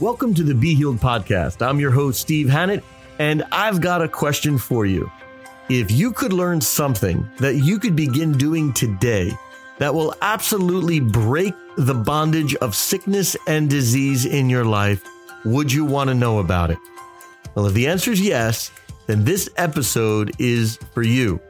Welcome to the Be Healed podcast. I'm your host, Steve Hannett, and I've got a question for you. If you could learn something that you could begin doing today that will absolutely break the bondage of sickness and disease in your life, would you want to know about it? Well, if the answer is yes, then this episode is for you.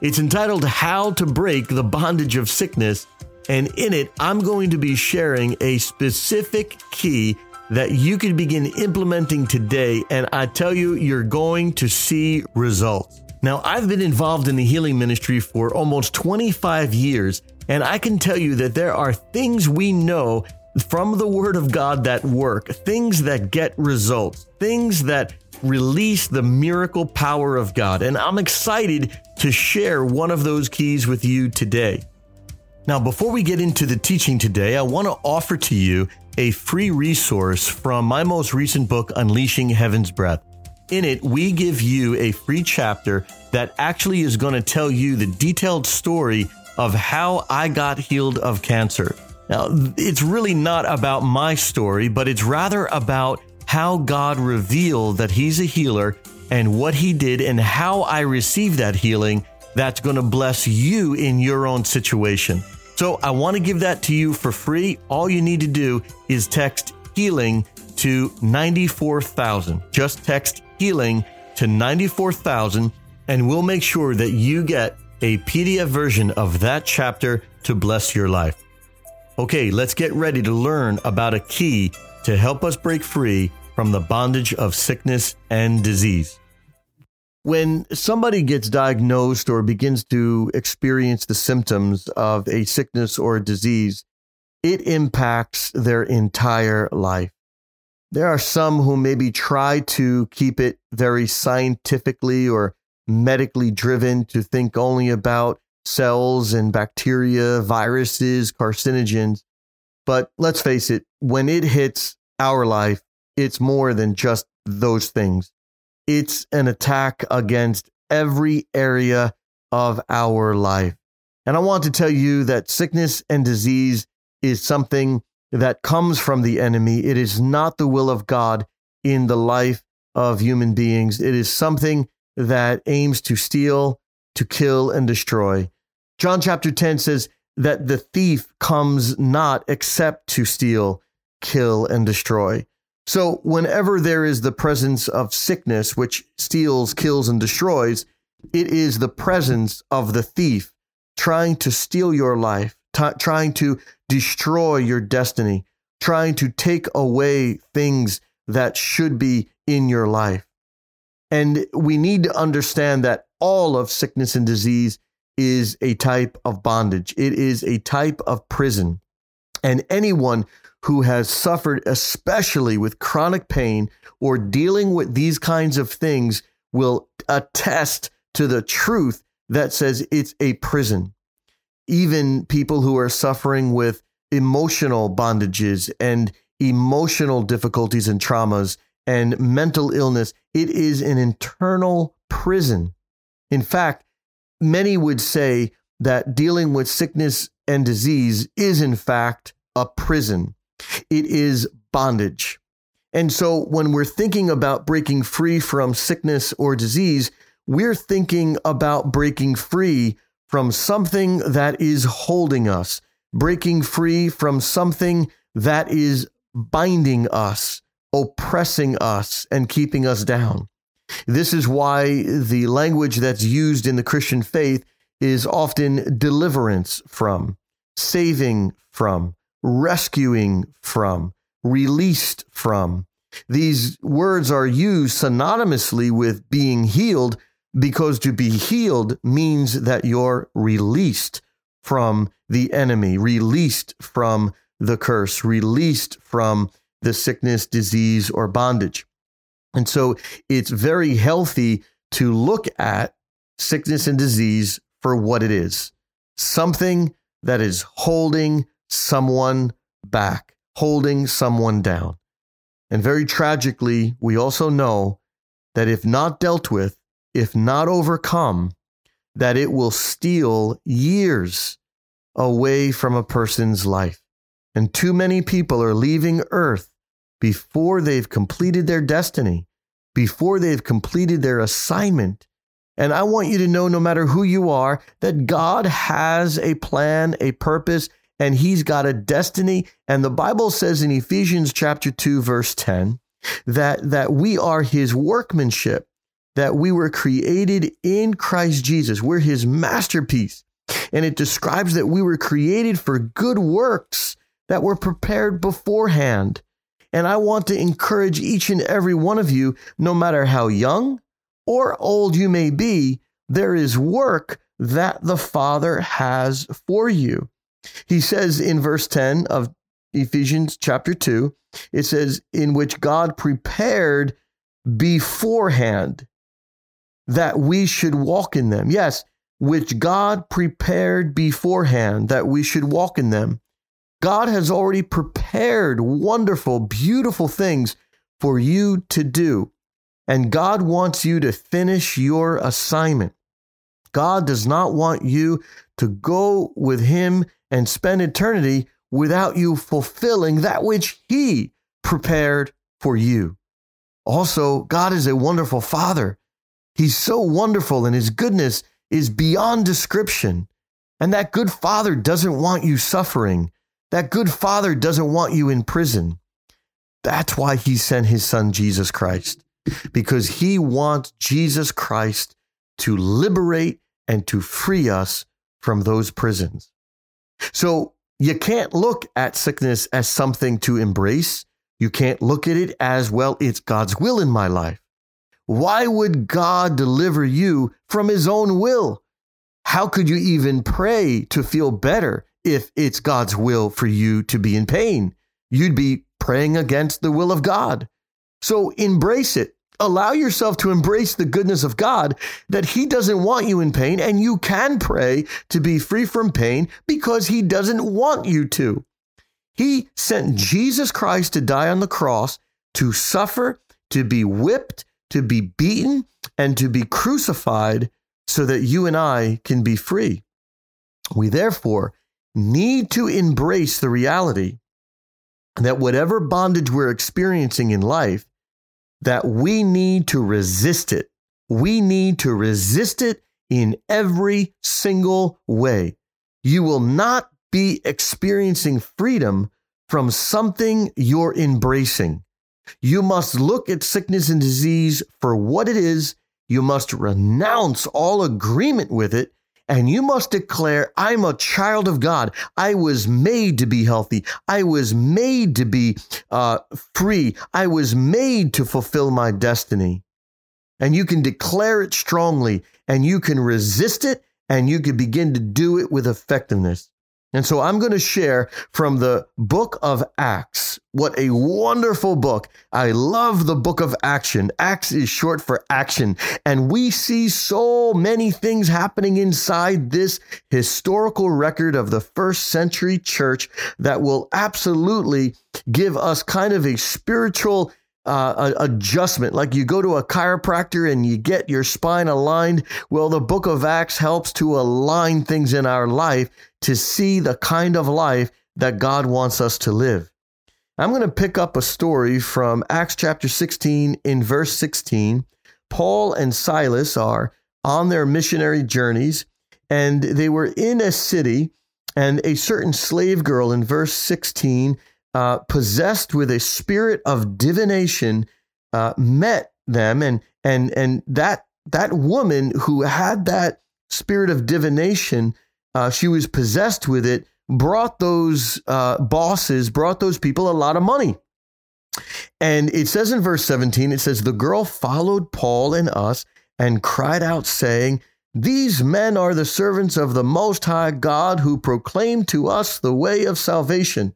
It's entitled How to Break the Bondage of Sickness, and in it, I'm going to be sharing a specific key that you can begin implementing today. And I tell you, you're going to see results. Now, I've been involved in the healing ministry for almost 25 years, and I can tell you that there are things we know from the Word of God that work, things that get results, things that release the miracle power of God. And I'm excited to share one of those keys with you today. Now, before we get into the teaching today, I want to offer to you a free resource from my most recent book, Unleashing Heaven's Breath. In it, we give you a free chapter that actually is going to tell you the detailed story of how I got healed of cancer. Now, it's really not about my story, but it's rather about how God revealed that He's a healer and what He did and how I received that healing that's going to bless you in your own situation. So I want to give that to you for free. All you need to do is text healing to 94,000. Just text healing to 94,000 and we'll make sure that you get a PDF version of that chapter to bless your life. Okay, let's get ready to learn about a key to help us break free from the bondage of sickness and disease. When somebody gets diagnosed or begins to experience the symptoms of a sickness or a disease, it impacts their entire life. There are some who maybe try to keep it very scientifically or medically driven to think only about cells and bacteria, viruses, carcinogens. But let's face it, when it hits our life, it's more than just those things it's an attack against every area of our life. And I want to tell you that sickness and disease is something that comes from the enemy. It is not the will of God in the life of human beings. It is something that aims to steal, to kill, and destroy. John chapter 10 says that the thief comes not except to steal, kill, and destroy. So, whenever there is the presence of sickness, which steals, kills, and destroys, it is the presence of the thief trying to steal your life, t- trying to destroy your destiny, trying to take away things that should be in your life. And we need to understand that all of sickness and disease is a type of bondage, it is a type of prison. And anyone who has suffered, especially with chronic pain or dealing with these kinds of things, will attest to the truth that says it's a prison. Even people who are suffering with emotional bondages and emotional difficulties and traumas and mental illness, it is an internal prison. In fact, many would say that dealing with sickness and disease is, in fact, a prison. It is bondage. And so when we're thinking about breaking free from sickness or disease, we're thinking about breaking free from something that is holding us, breaking free from something that is binding us, oppressing us, and keeping us down. This is why the language that's used in the Christian faith is often deliverance from, saving from, rescuing from, released from. These words are used synonymously with being healed because to be healed means that you're released from the enemy, released from the curse, released from the sickness, disease, or bondage. And so it's very healthy to look at sickness and disease for what it is something that is holding someone back, holding someone down. And very tragically, we also know that if not dealt with, if not overcome, that it will steal years away from a person's life. And too many people are leaving earth before they've completed their destiny, before they've completed their assignment. And I want you to know, no matter who you are, that God has a plan, a purpose, and He's got a destiny. And the Bible says in Ephesians chapter 2, verse 10, that, that we are His workmanship, that we were created in Christ Jesus. We're His masterpiece. And it describes that we were created for good works that were prepared beforehand. And I want to encourage each and every one of you, no matter how young or old you may be, there is work that the Father has for you. He says in verse 10 of Ephesians chapter 2, it says, in which God prepared beforehand that we should walk in them. Yes, which God prepared beforehand that we should walk in them. God has already prepared wonderful, beautiful things for you to do. And God wants you to finish your assignment. God does not want you to go with Him and spend eternity without you fulfilling that which He prepared for you. Also, God is a wonderful Father. He's so wonderful, and His goodness is beyond description. And that good Father doesn't want you suffering. That good Father doesn't want you in prison. That's why He sent His Son, Jesus Christ, because He wants Jesus Christ to liberate and to free us from those prisons. So you can't look at sickness as something to embrace. You can't look at it as, well, it's God's will in my life. Why would God deliver you from his own will? How could you even pray to feel better if it's God's will for you to be in pain? You'd be praying against the will of God. So embrace it allow yourself to embrace the goodness of God that He doesn't want you in pain, and you can pray to be free from pain because He doesn't want you to. He sent Jesus Christ to die on the cross to suffer, to be whipped, to be beaten, and to be crucified so that you and I can be free. We therefore need to embrace the reality that whatever bondage we're experiencing in life, that we need to resist it. We need to resist it in every single way. You will not be experiencing freedom from something you're embracing. You must look at sickness and disease for what it is. You must renounce all agreement with it and you must declare, I'm a child of God. I was made to be healthy. I was made to be uh, free. I was made to fulfill my destiny. And you can declare it strongly and you can resist it and you can begin to do it with effectiveness. And so I'm going to share from the book of Acts. What a wonderful book. I love the book of action. Acts is short for action. And we see so many things happening inside this historical record of the first century church that will absolutely give us kind of a spiritual uh, adjustment. Like you go to a chiropractor and you get your spine aligned. Well, the book of Acts helps to align things in our life to see the kind of life that God wants us to live. I'm going to pick up a story from Acts chapter 16 in verse 16. Paul and Silas are on their missionary journeys and they were in a city and a certain slave girl in verse 16 uh, possessed with a spirit of divination, uh, met them, and and and that that woman who had that spirit of divination, uh, she was possessed with it, brought those uh, bosses, brought those people a lot of money. And it says in verse 17, it says, The girl followed Paul and us and cried out, saying, These men are the servants of the Most High God who proclaim to us the way of salvation.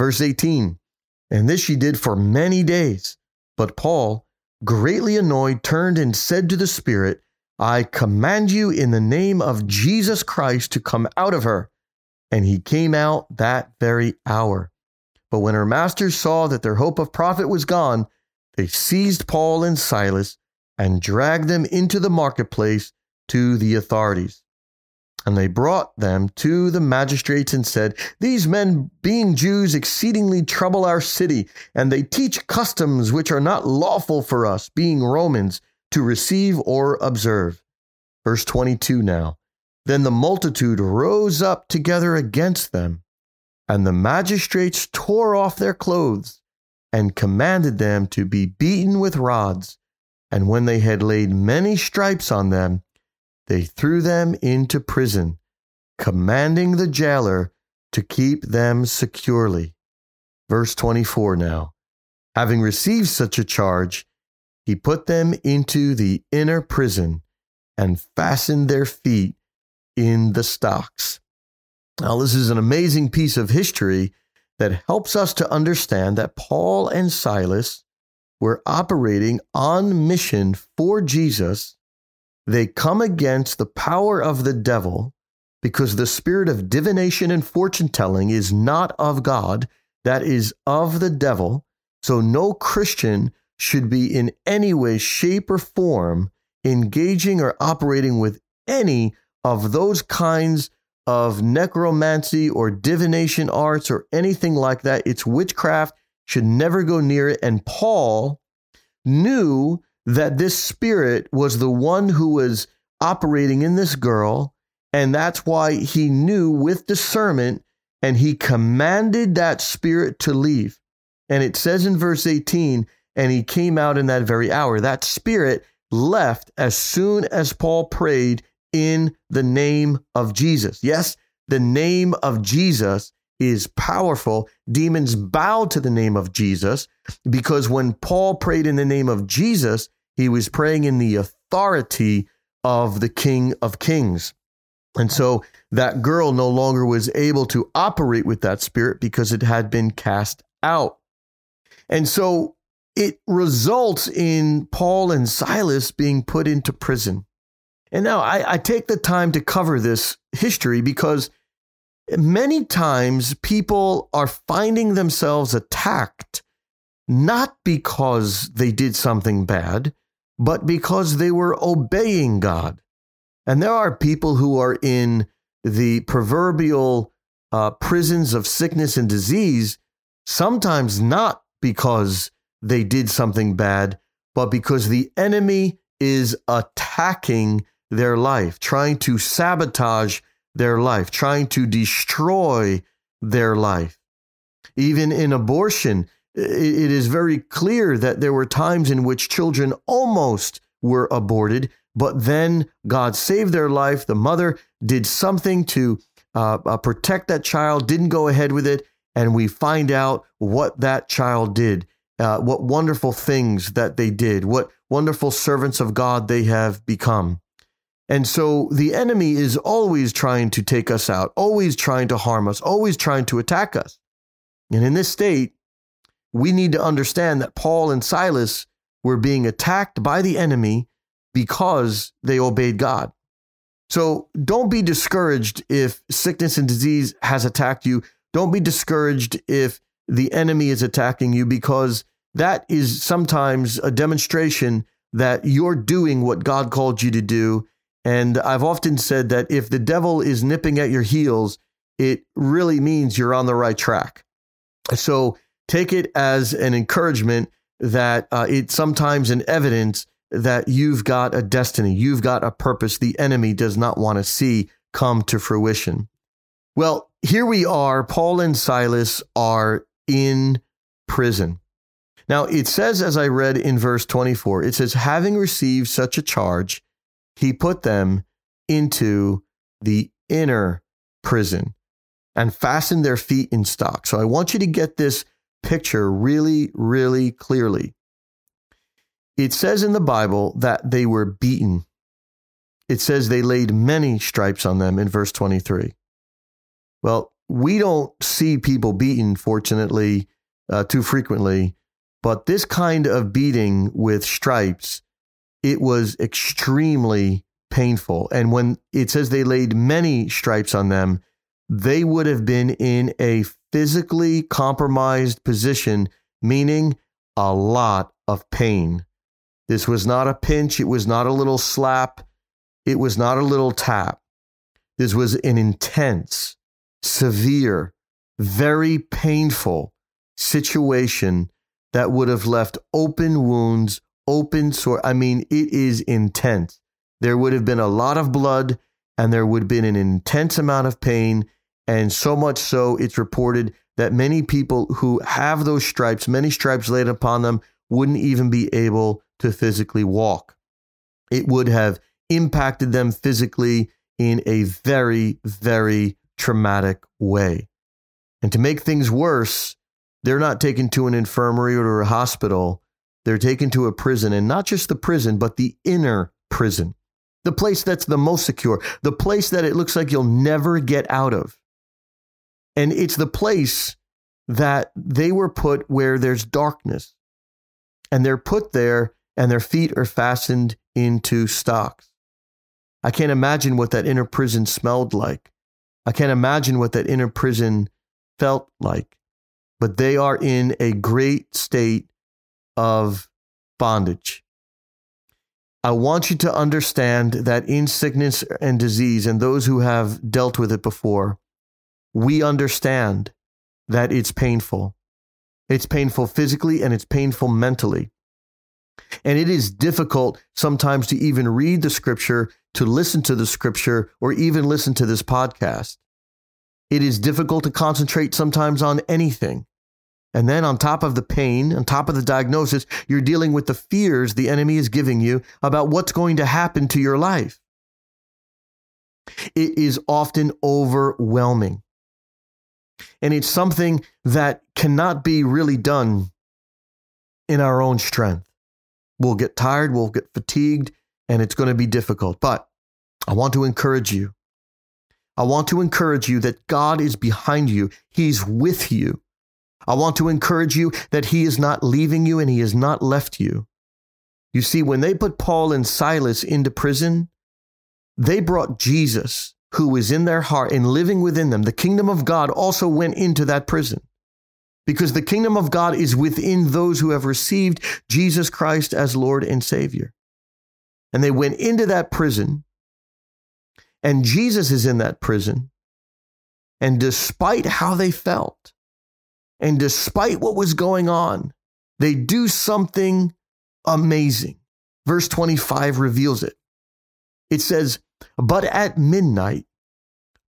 Verse 18 And this she did for many days. But Paul, greatly annoyed, turned and said to the Spirit, I command you in the name of Jesus Christ to come out of her. And he came out that very hour. But when her masters saw that their hope of profit was gone, they seized Paul and Silas and dragged them into the marketplace to the authorities. And they brought them to the magistrates and said, These men, being Jews, exceedingly trouble our city, and they teach customs which are not lawful for us, being Romans, to receive or observe. Verse 22 now. Then the multitude rose up together against them, and the magistrates tore off their clothes and commanded them to be beaten with rods. And when they had laid many stripes on them, they threw them into prison, commanding the jailer to keep them securely. Verse 24 now. Having received such a charge, he put them into the inner prison and fastened their feet in the stocks. Now, this is an amazing piece of history that helps us to understand that Paul and Silas were operating on mission for Jesus they come against the power of the devil because the spirit of divination and fortune telling is not of God, that is of the devil. So no Christian should be in any way, shape, or form engaging or operating with any of those kinds of necromancy or divination arts or anything like that. It's witchcraft, should never go near it. And Paul knew that this spirit was the one who was operating in this girl. And that's why he knew with discernment and he commanded that spirit to leave. And it says in verse 18, and he came out in that very hour. That spirit left as soon as Paul prayed in the name of Jesus. Yes, the name of Jesus is powerful. Demons bow to the name of Jesus because when Paul prayed in the name of Jesus, he was praying in the authority of the King of Kings. And so that girl no longer was able to operate with that spirit because it had been cast out. And so it results in Paul and Silas being put into prison. And now I, I, take the time to cover this history because many times people are finding themselves attacked not because they did something bad, but because they were obeying God. And there are people who are in the proverbial uh, prisons of sickness and disease, sometimes not because they did something bad, but because the enemy is attacking their life, trying to sabotage their life, trying to destroy their life. Even in abortion, it is very clear that there were times in which children almost were aborted, but then God saved their life. The mother did something to uh, uh, protect that child, didn't go ahead with it, and we find out what that child did, uh, what wonderful things that they did, what wonderful servants of God they have become. And so the enemy is always trying to take us out, always trying to harm us, always trying to attack us. And in this state, we need to understand that Paul and Silas were being attacked by the enemy because they obeyed God. So don't be discouraged if sickness and disease has attacked you. Don't be discouraged if the enemy is attacking you because that is sometimes a demonstration that you're doing what God called you to do and I've often said that if the devil is nipping at your heels, it really means you're on the right track. So take it as an encouragement that uh, it's sometimes an evidence that you've got a destiny, you've got a purpose the enemy does not want to see come to fruition. Well, here we are. Paul and Silas are in prison. Now, it says, as I read in verse 24, it says, having received such a charge, he put them into the inner prison and fastened their feet in stock. So I want you to get this picture really, really clearly. It says in the Bible that they were beaten. It says they laid many stripes on them in verse 23. Well, we don't see people beaten, fortunately, uh, too frequently, but this kind of beating with stripes it was extremely painful. And when it says they laid many stripes on them, they would have been in a physically compromised position, meaning a lot of pain. This was not a pinch, it was not a little slap, it was not a little tap. This was an intense, severe, very painful situation that would have left open wounds, open sore. I mean, it is intense. There would have been a lot of blood and there would have been an intense amount of pain. And so much so, it's reported that many people who have those stripes, many stripes laid upon them, wouldn't even be able to physically walk. It would have impacted them physically in a very, very traumatic way. And to make things worse, they're not taken to an infirmary or to a hospital. They're taken to a prison, and not just the prison, but the inner prison, the place that's the most secure, the place that it looks like you'll never get out of. And it's the place that they were put where there's darkness. And they're put there, and their feet are fastened into stocks. I can't imagine what that inner prison smelled like. I can't imagine what that inner prison felt like but they are in a great state of bondage. I want you to understand that in sickness and disease, and those who have dealt with it before, we understand that it's painful. It's painful physically and it's painful mentally. And it is difficult sometimes to even read the scripture, to listen to the scripture, or even listen to this podcast. It is difficult to concentrate sometimes on anything. And then, on top of the pain, on top of the diagnosis, you're dealing with the fears the enemy is giving you about what's going to happen to your life. It is often overwhelming. And it's something that cannot be really done in our own strength. We'll get tired, we'll get fatigued, and it's going to be difficult. But I want to encourage you. I want to encourage you that God is behind you, He's with you. I want to encourage you that he is not leaving you and he has not left you. You see, when they put Paul and Silas into prison, they brought Jesus, who was in their heart and living within them. The kingdom of God also went into that prison because the kingdom of God is within those who have received Jesus Christ as Lord and Savior. And they went into that prison, and Jesus is in that prison. And despite how they felt, and despite what was going on, they do something amazing. Verse 25 reveals it. It says, But at midnight,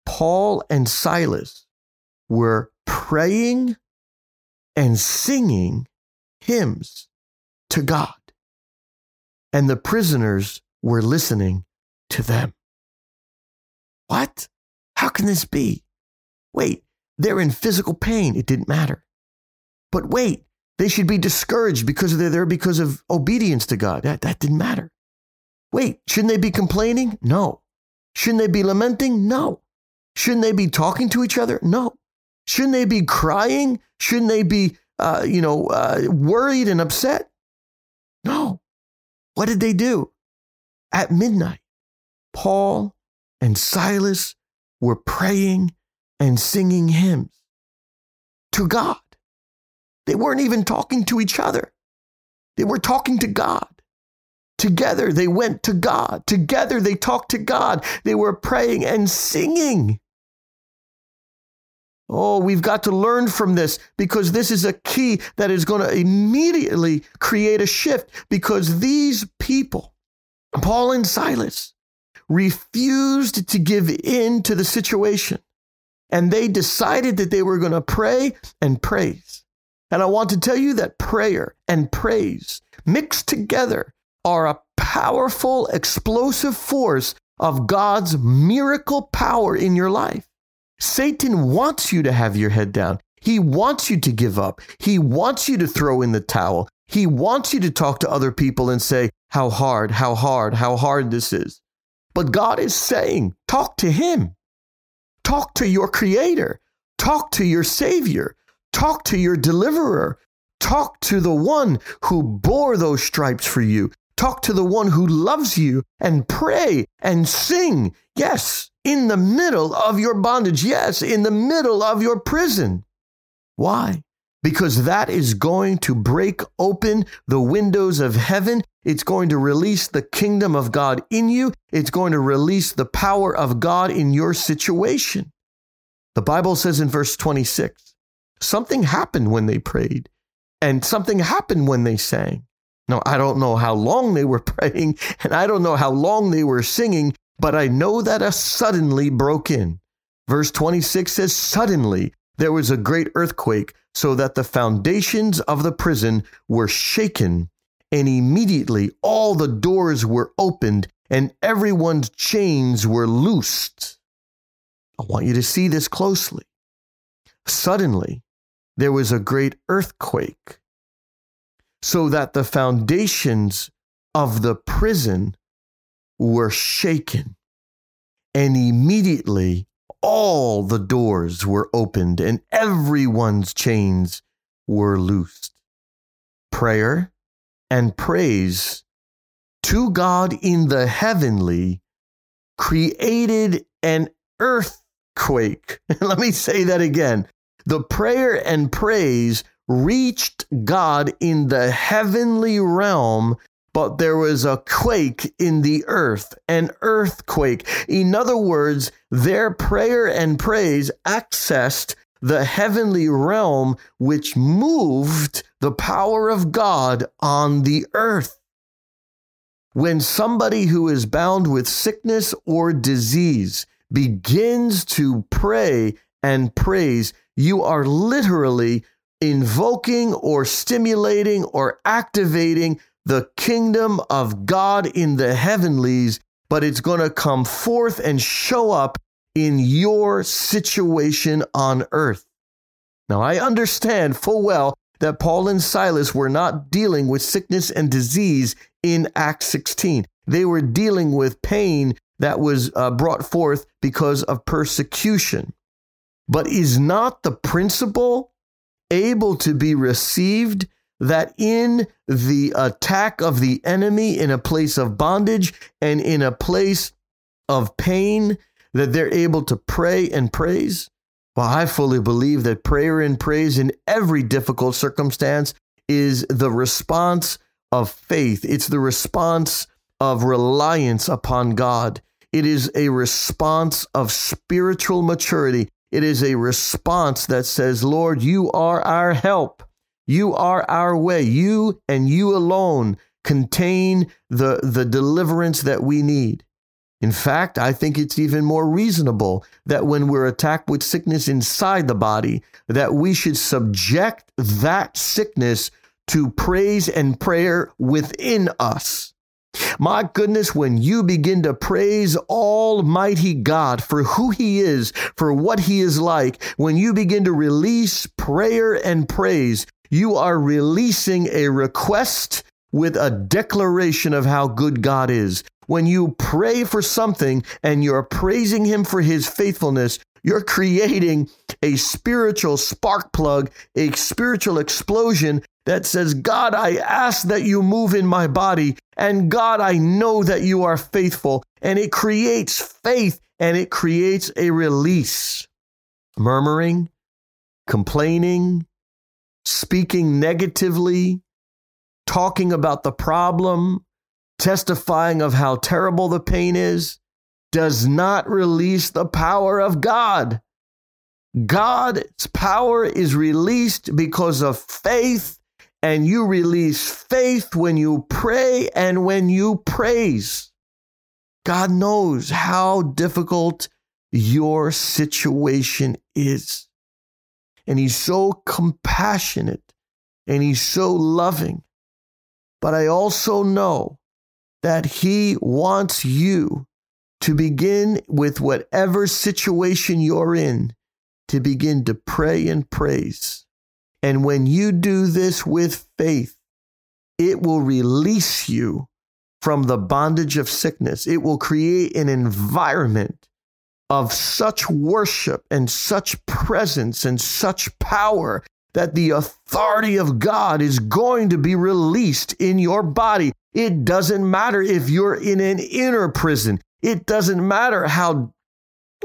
Paul and Silas were praying and singing hymns to God, and the prisoners were listening to them. What? How can this be? Wait, they're in physical pain. It didn't matter. But wait, they should be discouraged because they're there because of obedience to God. That, that didn't matter. Wait, shouldn't they be complaining? No. Shouldn't they be lamenting? No. Shouldn't they be talking to each other? No. Shouldn't they be crying? Shouldn't they be, uh, you know, uh, worried and upset? No. What did they do? At midnight, Paul and Silas were praying and singing hymns to God. They weren't even talking to each other, they were talking to God. Together they went to God. Together they talked to God. They were praying and singing. Oh, we've got to learn from this because this is a key that is going to immediately create a shift because these people, Paul and Silas, refused to give in to the situation and they decided that they were going to pray and praise. And I want to tell you that prayer and praise mixed together are a powerful, explosive force of God's miracle power in your life. Satan wants you to have your head down. He wants you to give up. He wants you to throw in the towel. He wants you to talk to other people and say, How hard, how hard, how hard this is. But God is saying, Talk to Him. Talk to your creator. Talk to your savior. Talk to your deliverer. Talk to the one who bore those stripes for you. Talk to the one who loves you and pray and sing. Yes, in the middle of your bondage. Yes, in the middle of your prison. Why? because that is going to break open the windows of heaven. It's going to release the kingdom of God in you. It's going to release the power of God in your situation. The Bible says in verse 26 something happened when they prayed, and something happened when they sang. Now, I don't know how long they were praying, and I don't know how long they were singing, but I know that a suddenly broke in. Verse 26 says, Suddenly there was a great earthquake, so that the foundations of the prison were shaken, and immediately all the doors were opened, and everyone's chains were loosed. I want you to see this closely. Suddenly, there was a great earthquake, so that the foundations of the prison were shaken, and immediately all the doors were opened and everyone's chains were loosed. Prayer and praise to God in the heavenly created an earthquake. Let me say that again. The prayer and praise reached God in the heavenly realm but there was a quake in the earth, an earthquake. In other words, their prayer and praise accessed the heavenly realm, which moved the power of God on the earth. When somebody who is bound with sickness or disease begins to pray and praise, you are literally invoking or stimulating or activating the kingdom of God in the heavenlies, but it's going to come forth and show up in your situation on earth. Now, I understand full well that Paul and Silas were not dealing with sickness and disease in Acts 16. They were dealing with pain that was uh, brought forth because of persecution. But is not the principle able to be received that in the attack of the enemy, in a place of bondage and in a place of pain, that they're able to pray and praise? Well, I fully believe that prayer and praise in every difficult circumstance is the response of faith. It's the response of reliance upon God. It is a response of spiritual maturity. It is a response that says, Lord, you are our help. You are our way. You and you alone contain the, the deliverance that we need. In fact, I think it's even more reasonable that when we're attacked with sickness inside the body, that we should subject that sickness to praise and prayer within us. My goodness, when you begin to praise Almighty God for who He is, for what He is like, when you begin to release prayer and praise, you are releasing a request with a declaration of how good God is. When you pray for something and you're praising Him for His faithfulness, you're creating a spiritual spark plug, a spiritual explosion that says, God, I ask that you move in my body. And God, I know that you are faithful. And it creates faith and it creates a release. Murmuring, complaining, speaking negatively, talking about the problem, testifying of how terrible the pain is, does not release the power of God. God's power is released because of faith, and you release faith when you pray and when you praise. God knows how difficult your situation is. And he's so compassionate and he's so loving. But I also know that he wants you to begin with whatever situation you're in, to begin to pray and praise. And when you do this with faith, it will release you from the bondage of sickness. It will create an environment of such worship and such presence and such power that the authority of God is going to be released in your body. It doesn't matter if you're in an inner prison. It doesn't matter how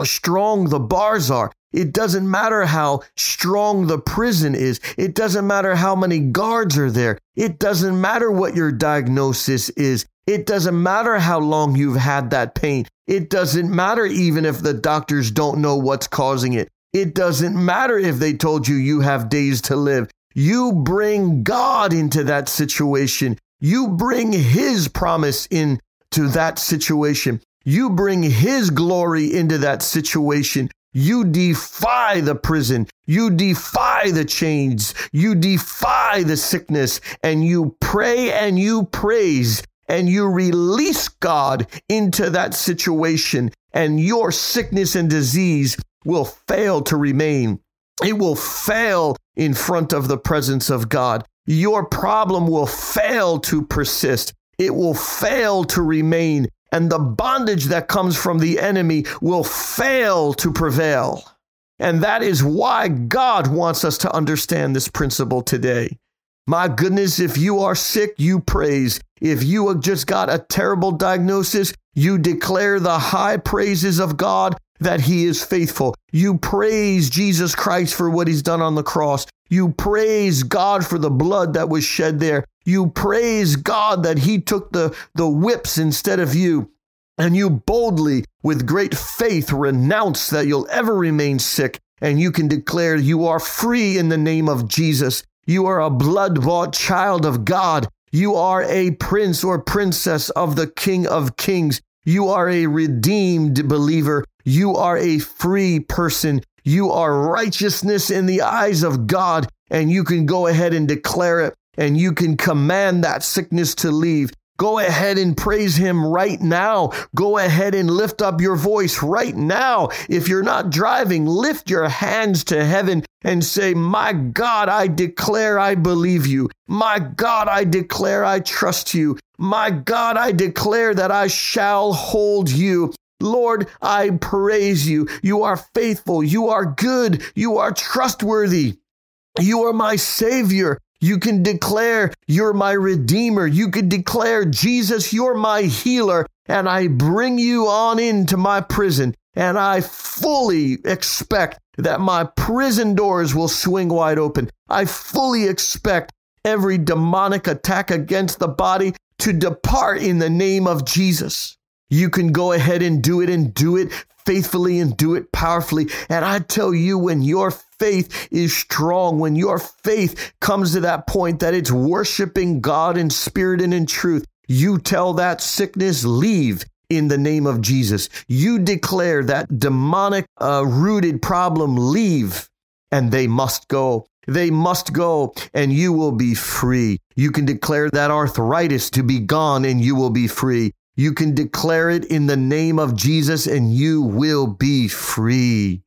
strong the bars are. It doesn't matter how strong the prison is. It doesn't matter how many guards are there. It doesn't matter what your diagnosis is. It doesn't matter how long you've had that pain. It doesn't matter even if the doctors don't know what's causing it. It doesn't matter if they told you you have days to live. You bring God into that situation. You bring His promise into that situation. You bring His glory into that situation. You defy the prison. You defy the chains. You defy the sickness and you pray and you praise and you release God into that situation and your sickness and disease will fail to remain. It will fail in front of the presence of God. Your problem will fail to persist. It will fail to remain and the bondage that comes from the enemy will fail to prevail. And that is why God wants us to understand this principle today. My goodness, if you are sick, you praise. If you have just got a terrible diagnosis, you declare the high praises of God that He is faithful. You praise Jesus Christ for what He's done on the cross. You praise God for the blood that was shed there. You praise God that He took the, the whips instead of you. And you boldly, with great faith, renounce that you'll ever remain sick. And you can declare you are free in the name of Jesus. You are a blood bought child of God. You are a prince or princess of the King of Kings. You are a redeemed believer. You are a free person. You are righteousness in the eyes of God. And you can go ahead and declare it and you can command that sickness to leave. Go ahead and praise him right now. Go ahead and lift up your voice right now. If you're not driving, lift your hands to heaven and say, My God, I declare I believe you. My God, I declare I trust you. My God, I declare that I shall hold you. Lord, I praise you. You are faithful. You are good. You are trustworthy. You are my Savior. You can declare, You're my Redeemer. You can declare, Jesus, you're my healer. And I bring you on into my prison. And I fully expect that my prison doors will swing wide open. I fully expect every demonic attack against the body to depart in the name of Jesus. You can go ahead and do it and do it faithfully and do it powerfully. And I tell you, when your faith is strong, when your faith comes to that point that it's worshiping God in spirit and in truth, you tell that sickness, leave in the name of Jesus. You declare that demonic uh, rooted problem, leave, and they must go. They must go, and you will be free. You can declare that arthritis to be gone, and you will be free. You can declare it in the name of Jesus and you will be free.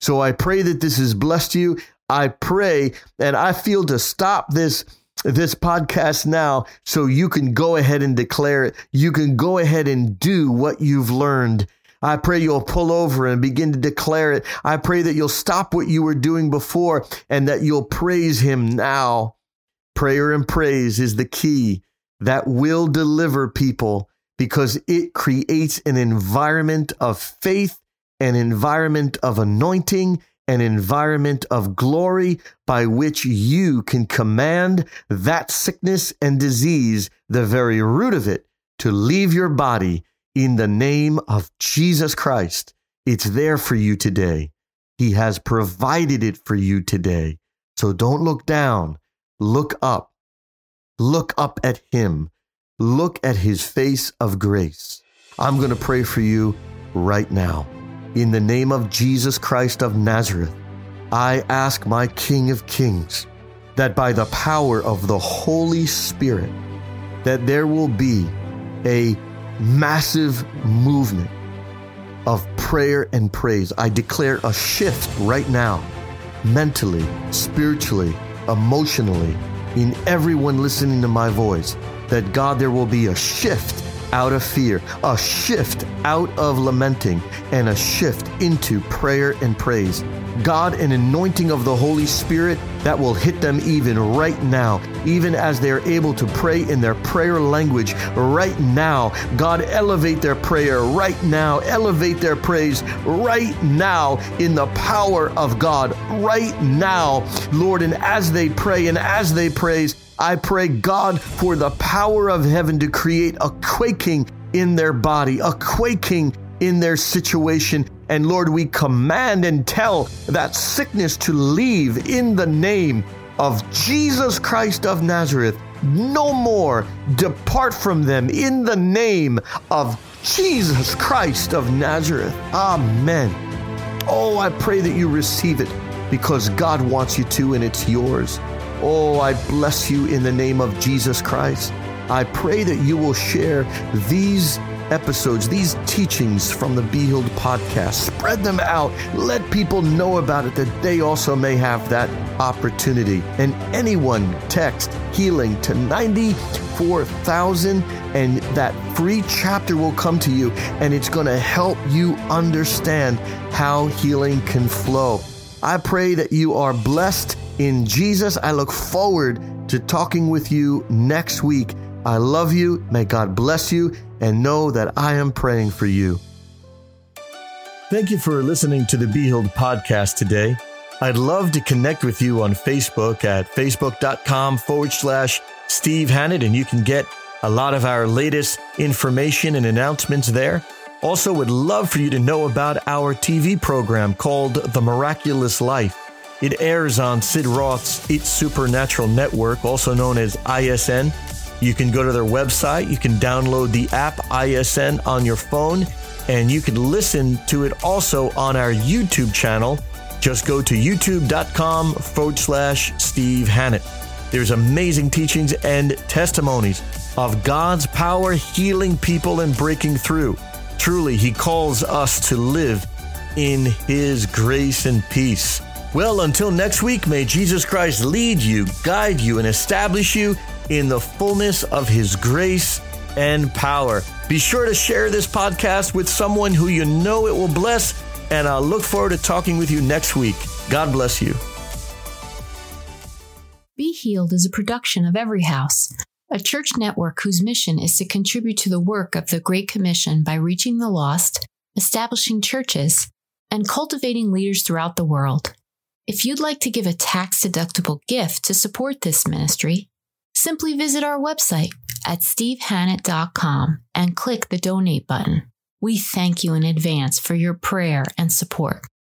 So I pray that this has blessed you. I pray and I feel to stop this this podcast now so you can go ahead and declare it. You can go ahead and do what you've learned. I pray you'll pull over and begin to declare it. I pray that you'll stop what you were doing before and that you'll praise him now. Prayer and praise is the key that will deliver people because it creates an environment of faith, an environment of anointing, an environment of glory by which you can command that sickness and disease, the very root of it, to leave your body in the name of Jesus Christ. It's there for you today. He has provided it for you today. So don't look down, look up. Look up at Him look at his face of grace. I'm going to pray for you right now. In the name of Jesus Christ of Nazareth, I ask my King of Kings that by the power of the Holy Spirit, that there will be a massive movement of prayer and praise. I declare a shift right now, mentally, spiritually, emotionally, in everyone listening to my voice that God, there will be a shift out of fear, a shift out of lamenting, and a shift into prayer and praise. God, an anointing of the Holy Spirit that will hit them even right now, even as they're able to pray in their prayer language right now. God, elevate their prayer right now, elevate their praise right now in the power of God right now, Lord. And as they pray and as they praise, I pray, God, for the power of heaven to create a quaking in their body, a quaking in their situation. And Lord, we command and tell that sickness to leave in the name of Jesus Christ of Nazareth. No more depart from them in the name of Jesus Christ of Nazareth. Amen. Oh, I pray that you receive it because God wants you to and it's yours. Oh, I bless you in the name of Jesus Christ. I pray that you will share these episodes, these teachings from the Be Healed podcast. Spread them out. Let people know about it that they also may have that opportunity. And anyone text healing to 94,000 and that free chapter will come to you and it's going to help you understand how healing can flow. I pray that you are blessed in Jesus. I look forward to talking with you next week. I love you. May God bless you and know that I am praying for you. Thank you for listening to the Be podcast today. I'd love to connect with you on Facebook at facebook.com forward slash Steve Hannett, and you can get a lot of our latest information and announcements there. Also, would love for you to know about our TV program called The Miraculous Life. It airs on Sid Roth's It's Supernatural Network, also known as ISN. You can go to their website, you can download the app ISN on your phone, and you can listen to it also on our YouTube channel. Just go to youtube.com forward slash Steve Hannett. There's amazing teachings and testimonies of God's power healing people and breaking through. Truly, He calls us to live in His grace and peace. Well, until next week, may Jesus Christ lead you, guide you, and establish you in the fullness of His grace and power. Be sure to share this podcast with someone who you know it will bless, and I'll look forward to talking with you next week. God bless you. Be Healed is a production of Every House, a church network whose mission is to contribute to the work of the Great Commission by reaching the lost, establishing churches, and cultivating leaders throughout the world. If you'd like to give a tax deductible gift to support this ministry, simply visit our website at stevehannett.com and click the donate button. We thank you in advance for your prayer and support.